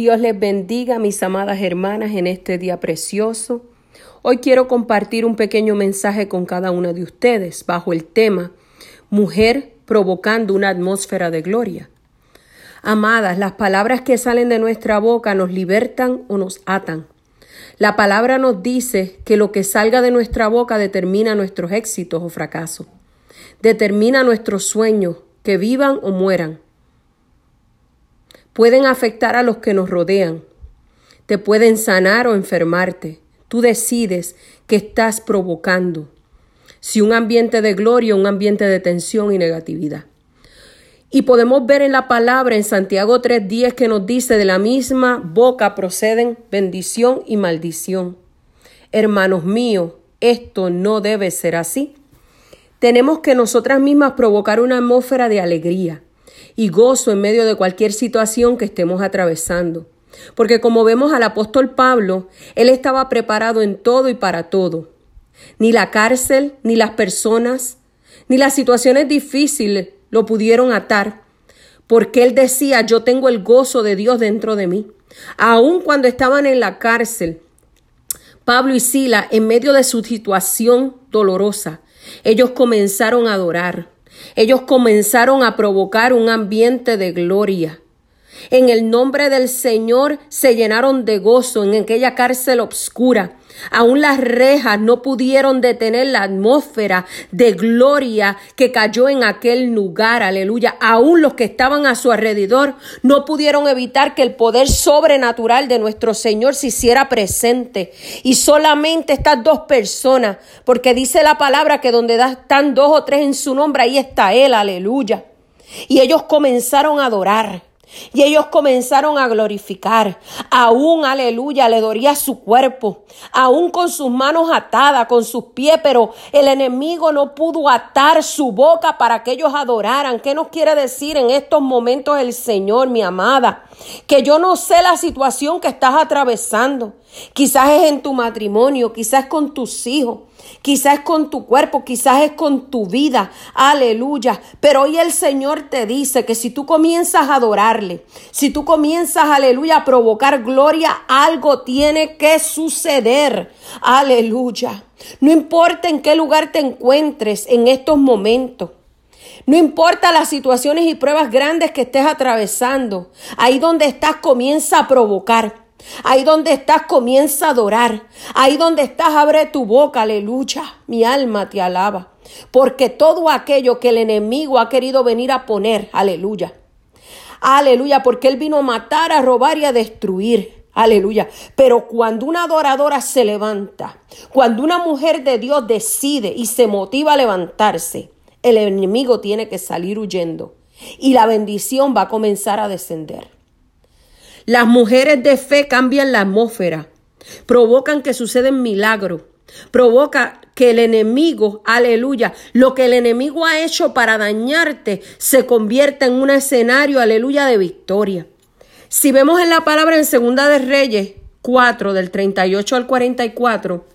Dios les bendiga, mis amadas hermanas, en este día precioso. Hoy quiero compartir un pequeño mensaje con cada una de ustedes bajo el tema Mujer provocando una atmósfera de gloria. Amadas, las palabras que salen de nuestra boca nos libertan o nos atan. La palabra nos dice que lo que salga de nuestra boca determina nuestros éxitos o fracasos, determina nuestros sueños, que vivan o mueran pueden afectar a los que nos rodean, te pueden sanar o enfermarte. Tú decides qué estás provocando, si un ambiente de gloria un ambiente de tensión y negatividad. Y podemos ver en la palabra en Santiago 3:10 que nos dice, de la misma boca proceden bendición y maldición. Hermanos míos, esto no debe ser así. Tenemos que nosotras mismas provocar una atmósfera de alegría, y gozo en medio de cualquier situación que estemos atravesando. Porque como vemos al apóstol Pablo, él estaba preparado en todo y para todo. Ni la cárcel, ni las personas, ni las situaciones difíciles lo pudieron atar, porque él decía, yo tengo el gozo de Dios dentro de mí. Aun cuando estaban en la cárcel, Pablo y Sila, en medio de su situación dolorosa, ellos comenzaron a adorar, ellos comenzaron a provocar un ambiente de gloria. En el nombre del Señor se llenaron de gozo en aquella cárcel obscura. Aún las rejas no pudieron detener la atmósfera de gloria que cayó en aquel lugar, aleluya. Aún los que estaban a su alrededor no pudieron evitar que el poder sobrenatural de nuestro Señor se hiciera presente. Y solamente estas dos personas, porque dice la palabra que donde están dos o tres en su nombre, ahí está Él, aleluya. Y ellos comenzaron a adorar. Y ellos comenzaron a glorificar. Aún, aleluya, le doría su cuerpo. Aún con sus manos atadas, con sus pies, pero el enemigo no pudo atar su boca para que ellos adoraran. ¿Qué nos quiere decir en estos momentos el Señor, mi amada? Que yo no sé la situación que estás atravesando. Quizás es en tu matrimonio, quizás con tus hijos, quizás con tu cuerpo, quizás es con tu vida. Aleluya. Pero hoy el Señor te dice que si tú comienzas a adorarle, si tú comienzas, aleluya, a provocar gloria, algo tiene que suceder. Aleluya. No importa en qué lugar te encuentres en estos momentos. No importa las situaciones y pruebas grandes que estés atravesando, ahí donde estás comienza a provocar. Ahí donde estás comienza a adorar. Ahí donde estás abre tu boca, aleluya. Mi alma te alaba. Porque todo aquello que el enemigo ha querido venir a poner, aleluya. Aleluya, porque él vino a matar, a robar y a destruir. Aleluya. Pero cuando una adoradora se levanta, cuando una mujer de Dios decide y se motiva a levantarse, el enemigo tiene que salir huyendo y la bendición va a comenzar a descender. Las mujeres de fe cambian la atmósfera, provocan que suceden milagros, provoca que el enemigo, aleluya, lo que el enemigo ha hecho para dañarte se convierta en un escenario, aleluya, de victoria. Si vemos en la palabra en Segunda de Reyes 4, del 38 al 44,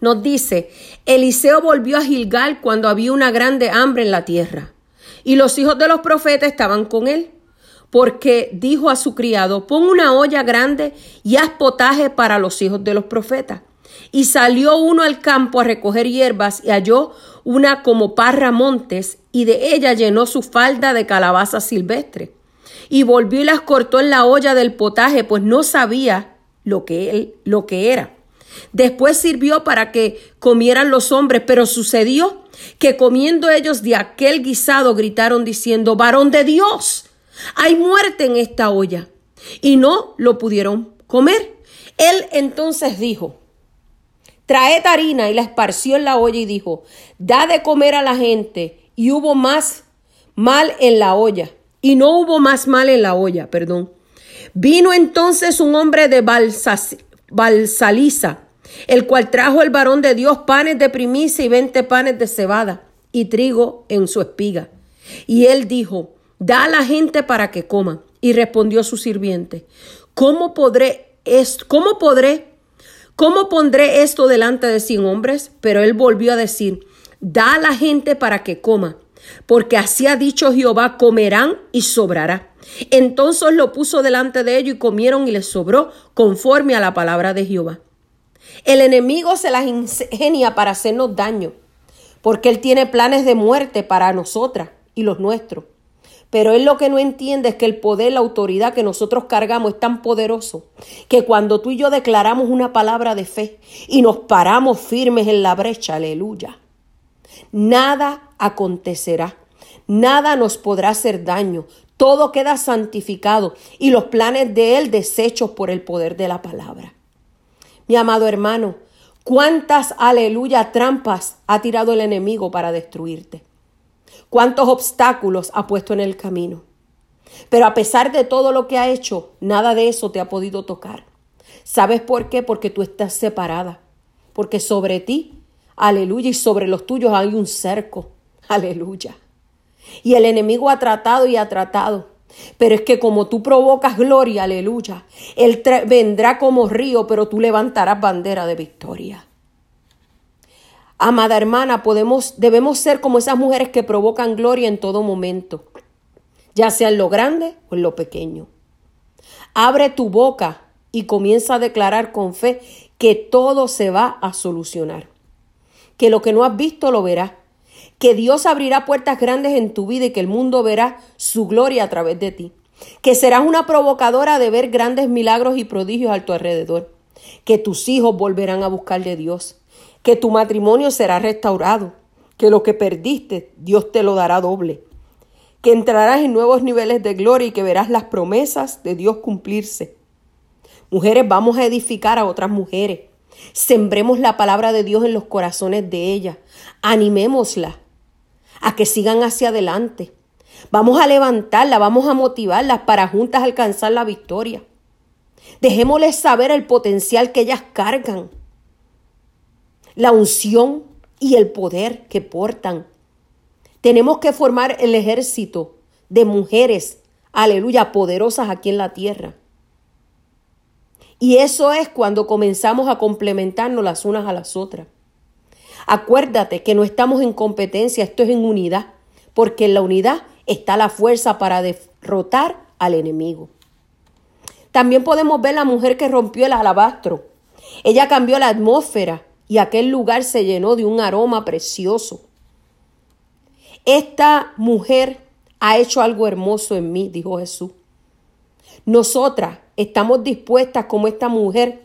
nos dice, Eliseo volvió a Gilgal cuando había una grande hambre en la tierra, y los hijos de los profetas estaban con él porque dijo a su criado, pon una olla grande y haz potaje para los hijos de los profetas. Y salió uno al campo a recoger hierbas y halló una como parra montes y de ella llenó su falda de calabaza silvestre. Y volvió y las cortó en la olla del potaje, pues no sabía lo que lo que era. Después sirvió para que comieran los hombres, pero sucedió que comiendo ellos de aquel guisado gritaron diciendo, varón de Dios, hay muerte en esta olla. Y no lo pudieron comer. Él entonces dijo, traed harina y la esparció en la olla y dijo, da de comer a la gente. Y hubo más mal en la olla. Y no hubo más mal en la olla, perdón. Vino entonces un hombre de Balsaliza, el cual trajo el varón de Dios panes de primicia y veinte panes de cebada y trigo en su espiga. Y él dijo, da a la gente para que coma. Y respondió su sirviente, ¿cómo podré, esto, cómo podré, cómo pondré esto delante de cien hombres? Pero él volvió a decir, da a la gente para que coma, porque así ha dicho Jehová, comerán y sobrará. Entonces lo puso delante de ellos y comieron y les sobró conforme a la palabra de Jehová. El enemigo se las ingenia para hacernos daño, porque él tiene planes de muerte para nosotras y los nuestros. Pero él lo que no entiende es que el poder, la autoridad que nosotros cargamos es tan poderoso que cuando tú y yo declaramos una palabra de fe y nos paramos firmes en la brecha, aleluya, nada acontecerá, nada nos podrá hacer daño, todo queda santificado y los planes de él deshechos por el poder de la palabra. Mi amado hermano, cuántas aleluya trampas ha tirado el enemigo para destruirte cuántos obstáculos ha puesto en el camino. Pero a pesar de todo lo que ha hecho, nada de eso te ha podido tocar. ¿Sabes por qué? Porque tú estás separada. Porque sobre ti, aleluya, y sobre los tuyos hay un cerco. Aleluya. Y el enemigo ha tratado y ha tratado. Pero es que como tú provocas gloria, aleluya, Él vendrá como río, pero tú levantarás bandera de victoria. Amada hermana, podemos, debemos ser como esas mujeres que provocan gloria en todo momento, ya sea en lo grande o en lo pequeño. Abre tu boca y comienza a declarar con fe que todo se va a solucionar, que lo que no has visto lo verás, que Dios abrirá puertas grandes en tu vida y que el mundo verá su gloria a través de ti, que serás una provocadora de ver grandes milagros y prodigios a tu alrededor, que tus hijos volverán a buscar de Dios, que tu matrimonio será restaurado, que lo que perdiste Dios te lo dará doble, que entrarás en nuevos niveles de gloria y que verás las promesas de Dios cumplirse. Mujeres, vamos a edificar a otras mujeres. Sembremos la palabra de Dios en los corazones de ellas. Animémoslas a que sigan hacia adelante. Vamos a levantarla, vamos a motivarlas para juntas alcanzar la victoria. Dejémosles saber el potencial que ellas cargan la unción y el poder que portan. Tenemos que formar el ejército de mujeres, aleluya, poderosas aquí en la tierra. Y eso es cuando comenzamos a complementarnos las unas a las otras. Acuérdate que no estamos en competencia, esto es en unidad, porque en la unidad está la fuerza para derrotar al enemigo. También podemos ver la mujer que rompió el alabastro. Ella cambió la atmósfera y aquel lugar se llenó de un aroma precioso. Esta mujer ha hecho algo hermoso en mí, dijo Jesús. Nosotras estamos dispuestas como esta mujer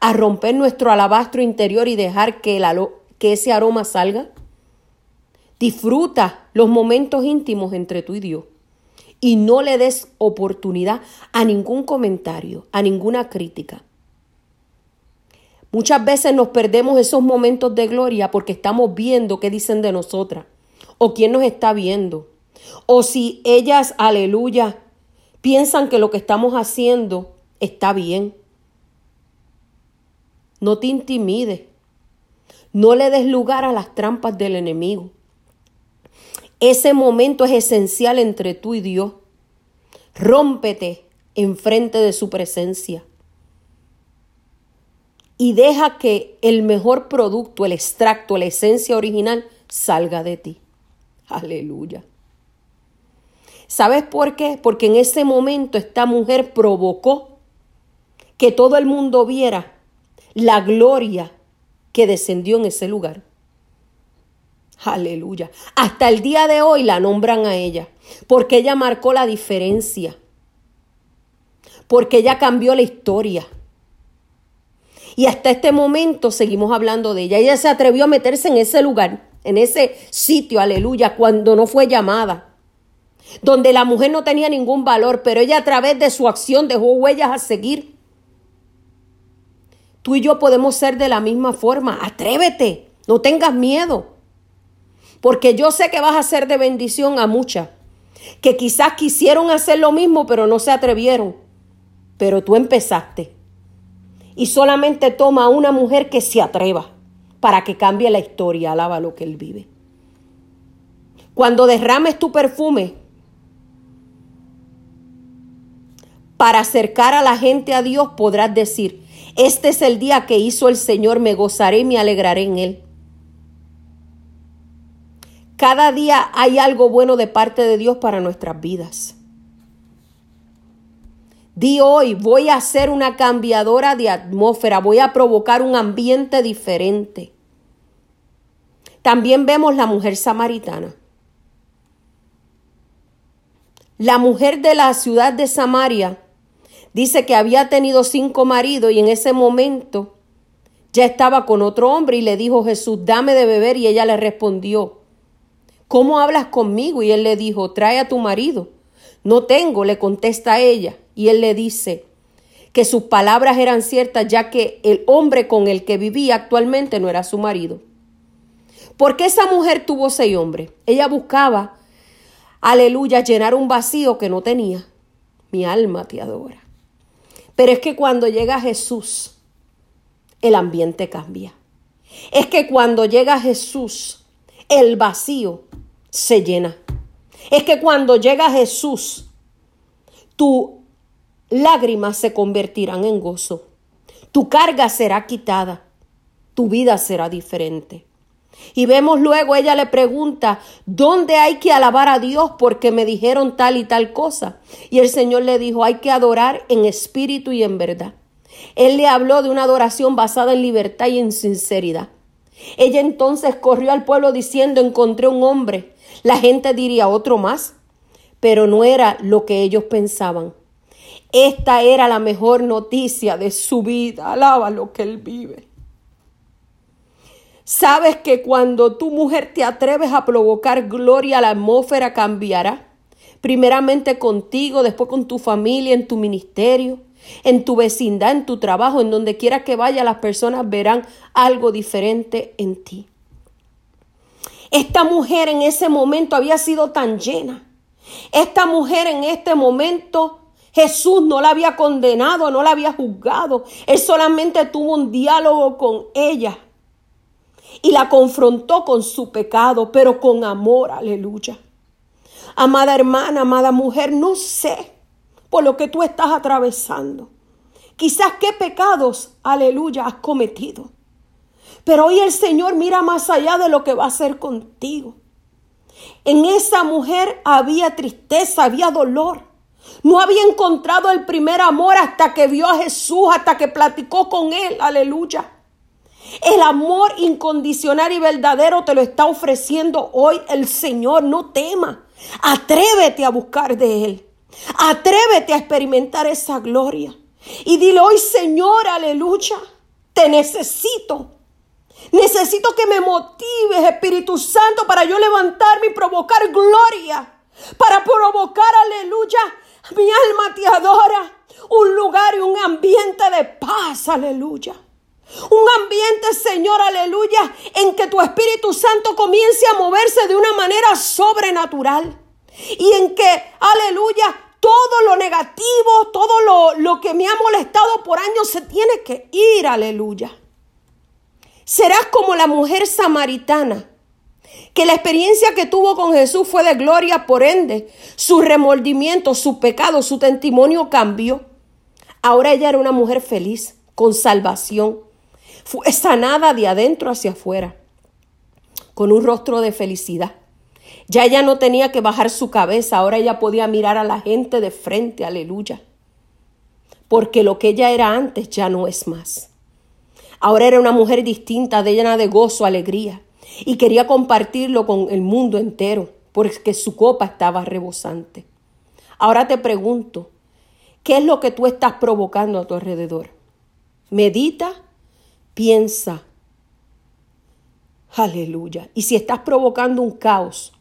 a romper nuestro alabastro interior y dejar que, que ese aroma salga. Disfruta los momentos íntimos entre tú y Dios y no le des oportunidad a ningún comentario, a ninguna crítica. Muchas veces nos perdemos esos momentos de gloria porque estamos viendo qué dicen de nosotras o quién nos está viendo. O si ellas, aleluya, piensan que lo que estamos haciendo está bien. No te intimides. No le des lugar a las trampas del enemigo. Ese momento es esencial entre tú y Dios. Rómpete enfrente de su presencia y deja que el mejor producto, el extracto, la esencia original salga de ti. Aleluya. ¿Sabes por qué? Porque en ese momento esta mujer provocó que todo el mundo viera la gloria que descendió en ese lugar. Aleluya. Hasta el día de hoy la nombran a ella, porque ella marcó la diferencia, porque ella cambió la historia y hasta este momento seguimos hablando de ella. Ella se atrevió a meterse en ese lugar, en ese sitio, aleluya, cuando no fue llamada. Donde la mujer no tenía ningún valor, pero ella a través de su acción dejó huellas a seguir. Tú y yo podemos ser de la misma forma. Atrévete, no tengas miedo. Porque yo sé que vas a ser de bendición a muchas que quizás quisieron hacer lo mismo, pero no se atrevieron. Pero tú empezaste y solamente toma a una mujer que se atreva para que cambie la historia, alaba lo que él vive. Cuando derrames tu perfume para acercar a la gente a Dios, podrás decir, este es el día que hizo el Señor, me gozaré y me alegraré en él. Cada día hay algo bueno de parte de Dios para nuestras vidas. Di hoy, voy a hacer una cambiadora de atmósfera, voy a provocar un ambiente diferente. También vemos la mujer samaritana. La mujer de la ciudad de Samaria dice que había tenido cinco maridos y en ese momento ya estaba con otro hombre y le dijo Jesús, dame de beber y ella le respondió, ¿cómo hablas conmigo? Y él le dijo, trae a tu marido. No tengo, le contesta ella. Y él le dice que sus palabras eran ciertas ya que el hombre con el que vivía actualmente no era su marido. ¿Por qué esa mujer tuvo seis hombres? Ella buscaba aleluya, llenar un vacío que no tenía. Mi alma te adora. Pero es que cuando llega Jesús, el ambiente cambia. Es que cuando llega Jesús, el vacío se llena. Es que cuando llega Jesús, tu lágrimas se convertirán en gozo. Tu carga será quitada. Tu vida será diferente. Y vemos luego, ella le pregunta, ¿dónde hay que alabar a Dios porque me dijeron tal y tal cosa? Y el Señor le dijo, hay que adorar en espíritu y en verdad. Él le habló de una adoración basada en libertad y en sinceridad. Ella entonces corrió al pueblo diciendo, encontré un hombre. La gente diría otro más, pero no era lo que ellos pensaban. Esta era la mejor noticia de su vida. Alaba lo que él vive. Sabes que cuando tu mujer te atreves a provocar gloria, la atmósfera cambiará. Primeramente contigo, después con tu familia, en tu ministerio, en tu vecindad, en tu trabajo, en donde quiera que vaya, las personas verán algo diferente en ti. Esta mujer en ese momento había sido tan llena. Esta mujer en este momento Jesús no la había condenado, no la había juzgado. Él solamente tuvo un diálogo con ella y la confrontó con su pecado, pero con amor, aleluya. Amada hermana, amada mujer, no sé por lo que tú estás atravesando. Quizás qué pecados, aleluya, has cometido. Pero hoy el Señor mira más allá de lo que va a hacer contigo. En esa mujer había tristeza, había dolor. No había encontrado el primer amor hasta que vio a Jesús, hasta que platicó con él, aleluya. El amor incondicional y verdadero te lo está ofreciendo hoy el Señor. No temas. Atrévete a buscar de Él. Atrévete a experimentar esa gloria. Y dile hoy, Señor, aleluya, te necesito. Necesito que me motives, Espíritu Santo, para yo levantarme y provocar gloria. Para provocar, aleluya, mi alma te adora. Un lugar y un ambiente de paz, aleluya. Un ambiente, Señor, aleluya, en que tu Espíritu Santo comience a moverse de una manera sobrenatural. Y en que, aleluya, todo lo negativo, todo lo, lo que me ha molestado por años se tiene que ir, aleluya. Serás como la mujer samaritana, que la experiencia que tuvo con Jesús fue de gloria, por ende, su remordimiento, su pecado, su testimonio cambió. Ahora ella era una mujer feliz, con salvación fue sanada de adentro hacia afuera, con un rostro de felicidad. Ya ella no tenía que bajar su cabeza, ahora ella podía mirar a la gente de frente, aleluya. Porque lo que ella era antes ya no es más. Ahora era una mujer distinta, llena de gozo, alegría, y quería compartirlo con el mundo entero, porque su copa estaba rebosante. Ahora te pregunto, ¿qué es lo que tú estás provocando a tu alrededor? Medita piensa. Aleluya. Y si estás provocando un caos,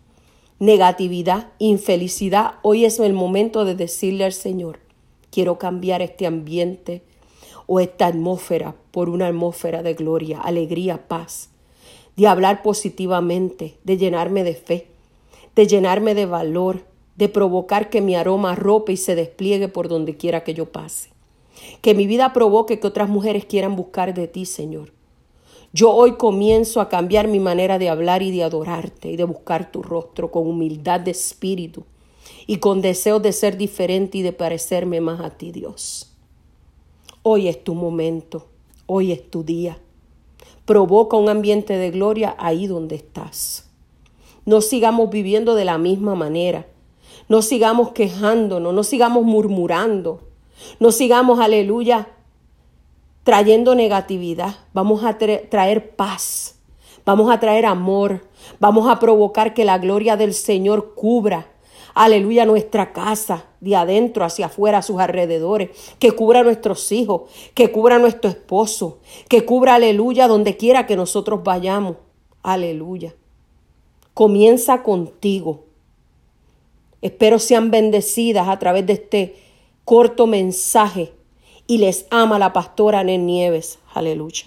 negatividad, infelicidad, hoy es el momento de decirle al Señor, quiero cambiar este ambiente o esta atmósfera por una atmósfera de gloria, alegría, paz, de hablar positivamente, de llenarme de fe, de llenarme de valor, de provocar que mi aroma rope y se despliegue por donde quiera que yo pase. Que mi vida provoque que otras mujeres quieran buscar de ti, Señor. Yo hoy comienzo a cambiar mi manera de hablar y de adorarte y de buscar tu rostro con humildad de espíritu y con deseo de ser diferente y de parecerme más a ti, Dios. Hoy es tu momento, hoy es tu día. Provoca un ambiente de gloria ahí donde estás. No sigamos viviendo de la misma manera. No sigamos quejándonos, no sigamos murmurando. No sigamos, aleluya, trayendo negatividad. Vamos a traer paz. Vamos a traer amor. Vamos a provocar que la gloria del Señor cubra, aleluya, nuestra casa, de adentro hacia afuera, a sus alrededores, que cubra a nuestros hijos, que cubra a nuestro esposo, que cubra, aleluya, donde quiera que nosotros vayamos. Aleluya. Comienza contigo. Espero sean bendecidas a través de este corto mensaje y les ama la pastora Nen Nieves. Aleluya.